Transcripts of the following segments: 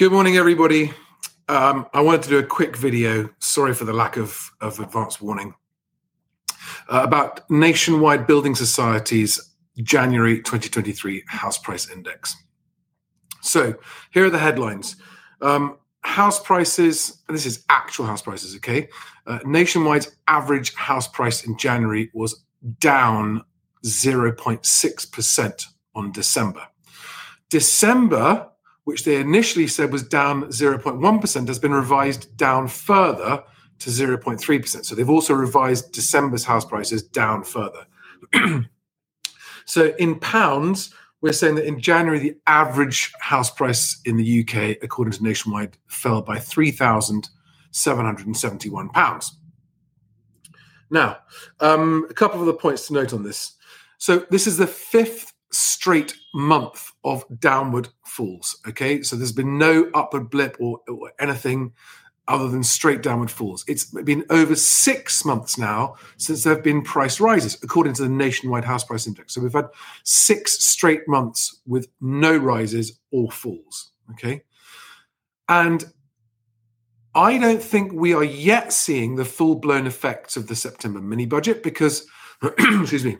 Good morning, everybody. Um, I wanted to do a quick video. Sorry for the lack of, of advance warning. Uh, about nationwide building societies January 2023 house price index. So here are the headlines. Um, house prices, this is actual house prices, okay? Uh, nationwide average house price in January was down 0.6% on December. December which they initially said was down 0.1%, has been revised down further to 0.3%. So they've also revised December's house prices down further. so in pounds, we're saying that in January, the average house price in the UK, according to Nationwide, fell by £3,771. Now, um, a couple of other points to note on this. So this is the fifth straight month of downward falls. Okay, so there's been no upward blip or, or, anything other than straight downward falls. It's been over six months now since there have been price rises, according to the nationwide house price index. So we've had six straight months with no rises or falls. Okay, and I don't think we are yet seeing the full blown effects of the September mini budget because, excuse me,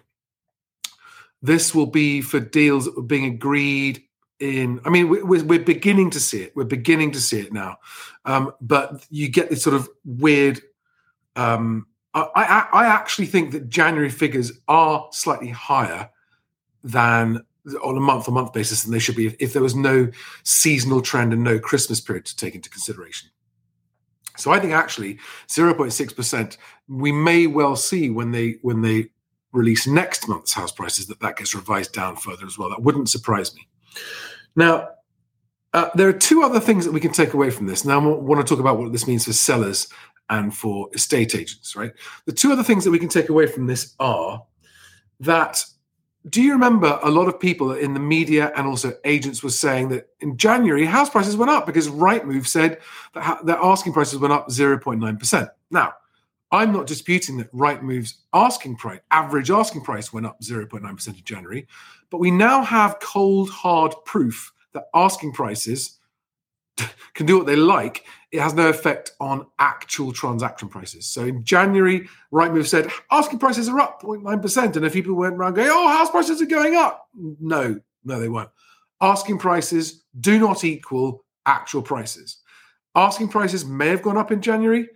this will be for deals being agreed in. I mean, we're, we're beginning to see it. We're beginning to see it now. Um, but you get this sort of weird. Um, I, I, I actually think that January figures are slightly higher than on a month on month basis than they should be if, if, there was no seasonal trend and no Christmas period to take into consideration. So I think actually 0.6% we may well see when they when they release next month's house prices that that gets revised down further as well. That wouldn't surprise me. Now, uh, there are two other things that we can take away from this. Now, I want to talk about what this means for sellers and for estate agents, right? The two other things that we can take away from this are that do you remember a lot of people in the media and also agents were saying that in January house prices went up because Rightmove said that their asking prices went up 0.9%. Now, I'm not disputing that Rightmove's asking price, average asking price, went up 0.9% in January, but we now have cold, hard proof that asking prices can do what they like. It has no effect on actual transaction prices. So in January, Rightmove said asking prices are up 0.9%. And if people went around going, oh, house prices are going up. No, no, they weren't. Asking prices do not equal actual prices. Asking prices may have gone up in January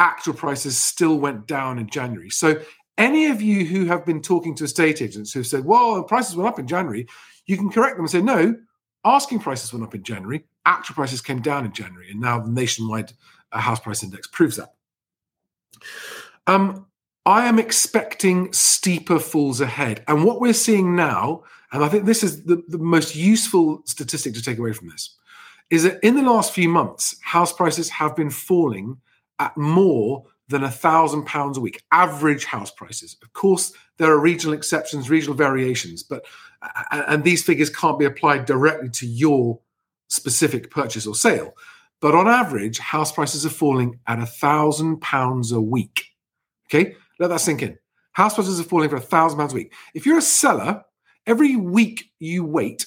actual prices still went down in January. So any of you who have been talking to estate agents who said, well, prices went up in January, you can correct them and say, no, asking prices went up in January, actual prices came down in January. And now the nationwide uh, house price index proves that. Um, I am expecting steeper falls ahead. And what we're seeing now, and I think this is the, the most useful statistic to take away from this, is that in the last few months, house prices have been falling at more than a thousand pounds a week, average house prices. Of course, there are regional exceptions, regional variations, but and these figures can't be applied directly to your specific purchase or sale. But on average, house prices are falling at a thousand pounds a week. Okay, let that sink in. House prices are falling for a thousand pounds a week. If you're a seller, every week you wait,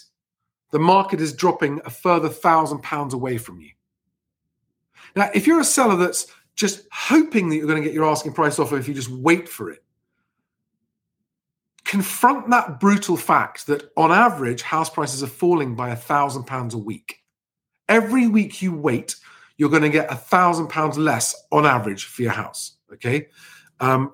the market is dropping a further thousand pounds away from you. Now, if you're a seller that's just hoping that you're going to get your asking price offer if you just wait for it. Confront that brutal fact that on average, house prices are falling by a thousand pounds a week. Every week you wait, you're going to get a thousand pounds less on average for your house. Okay. Um,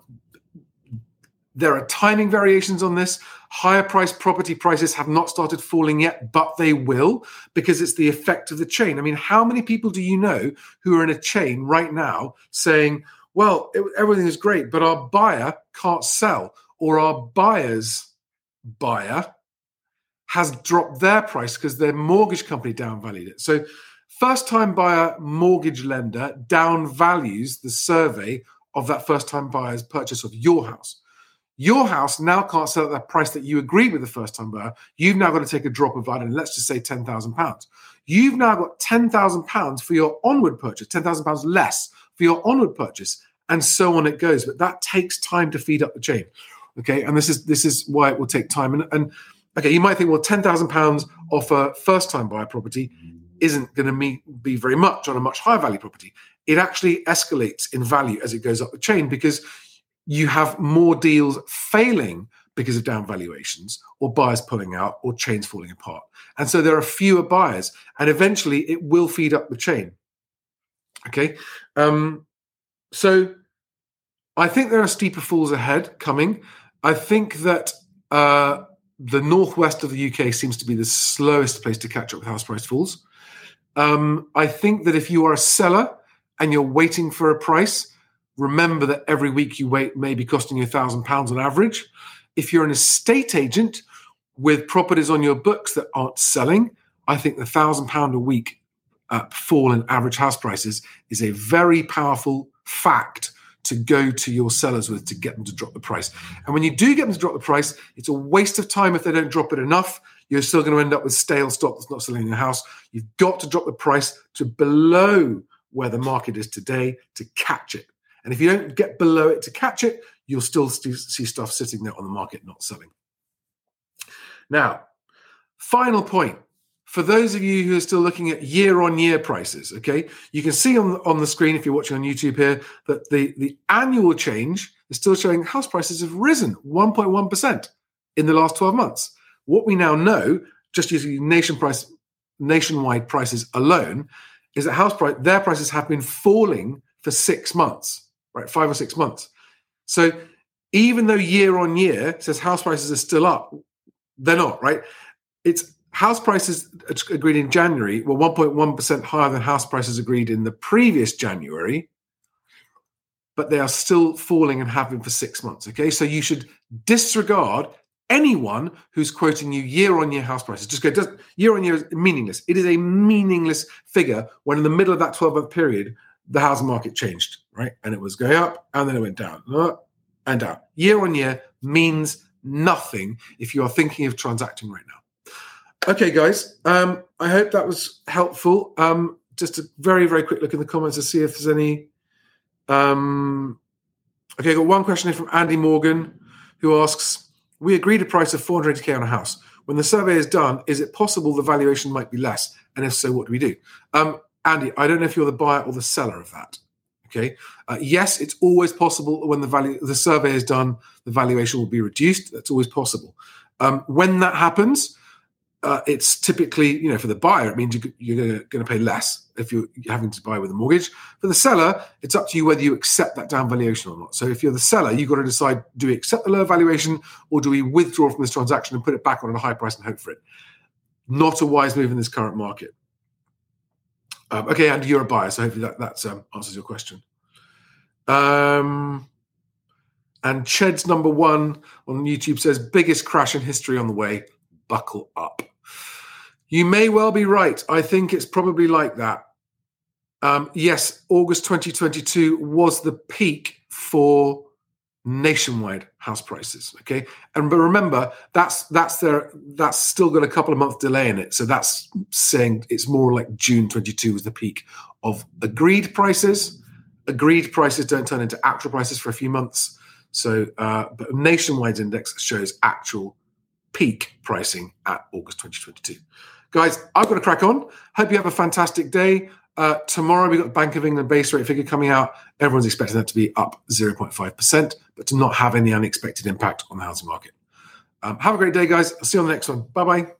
there are timing variations on this. Higher priced property prices have not started falling yet, but they will because it's the effect of the chain. I mean, how many people do you know who are in a chain right now saying, well, it, everything is great, but our buyer can't sell, or our buyer's buyer has dropped their price because their mortgage company downvalued it. So, first time buyer mortgage lender downvalues the survey of that first time buyer's purchase of your house. Your house now can't sell at the price that you agreed with the first time buyer. You've now got to take a drop of, I don't know, let's just say £10,000. You've now got £10,000 for your onward purchase, £10,000 less for your onward purchase, and so on it goes. But that takes time to feed up the chain. Okay. And this is this is why it will take time. And, and okay, you might think, well, £10,000 off a first time buyer property isn't going to be very much on a much higher value property. It actually escalates in value as it goes up the chain because you have more deals failing because of down valuations or buyers pulling out or chains falling apart. And so there are fewer buyers, and eventually it will feed up the chain. Okay. Um, so I think there are steeper falls ahead coming. I think that uh, the northwest of the UK seems to be the slowest place to catch up with house price falls. Um, I think that if you are a seller and you're waiting for a price, remember that every week you wait may be costing you a thousand pounds on average. If you're an estate agent with properties on your books that aren't selling, I think the thousand pound a week uh, fall in average house prices is a very powerful fact to go to your sellers with to get them to drop the price. And when you do get them to drop the price, it's a waste of time if they don't drop it enough. You're still going to end up with stale stock that's not selling in your house. You've got to drop the price to below where the market is today to catch it. And if you don't get below it to catch it, you'll still see stuff sitting there on the market not selling. Now, final point for those of you who are still looking at year-on-year prices, okay, you can see on on the screen if you're watching on YouTube here that the the annual change is still showing house prices have risen 1.1 percent in the last 12 months. What we now know, just using nation price nationwide prices alone, is that house price their prices have been falling for six months, right, five or six months. So even though year on year says house prices are still up, they're not, right? It's house prices agreed in January were 1.1% higher than house prices agreed in the previous January, but they are still falling and have been for six months. Okay, so you should disregard anyone who's quoting you year on year house prices. Just go, year on year is meaningless. It is a meaningless figure when in the middle of that 12 month period, the housing market changed, right? And it was going up and then it went down and down. Year on year means nothing if you are thinking of transacting right now. Okay, guys. Um, I hope that was helpful. Um, just a very, very quick look in the comments to see if there's any. Um, okay, I got one question here from Andy Morgan, who asks: We agreed a price of 480k on a house. When the survey is done, is it possible the valuation might be less? And if so, what do we do? Um, Andy, I don't know if you're the buyer or the seller of that. Okay. Uh, yes, it's always possible when the value the survey is done, the valuation will be reduced. That's always possible. Um, when that happens, uh, it's typically, you know, for the buyer, it means you, are going to pay less if you're having to buy with a mortgage. For the seller, it's up to you whether you accept that down valuation or not. So if you're the seller, you've got to decide: do we accept the lower valuation, or do we withdraw from this transaction and put it back on at a high price and hope for it? Not a wise move in this current market. Um, okay, and you're a buyer, so hopefully that that um, answers your question. Um, and Ched's number one on YouTube says biggest crash in history on the way. Buckle up. You may well be right. I think it's probably like that. Um, yes, August 2022 was the peak for nationwide house prices. Okay, and but remember that's that's there that's still got a couple of months delay in it. So that's saying it's more like June 22 was the peak of agreed prices. Agreed prices don't turn into actual prices for a few months. So, uh, but nationwide index shows actual peak pricing at August 2022. Guys, I've got to crack on. Hope you have a fantastic day. Uh, tomorrow, we've got the Bank of England base rate figure coming out. Everyone's expecting that to be up 0.5%, but to not have any unexpected impact on the housing market. Um, have a great day, guys. I'll see you on the next one. Bye bye.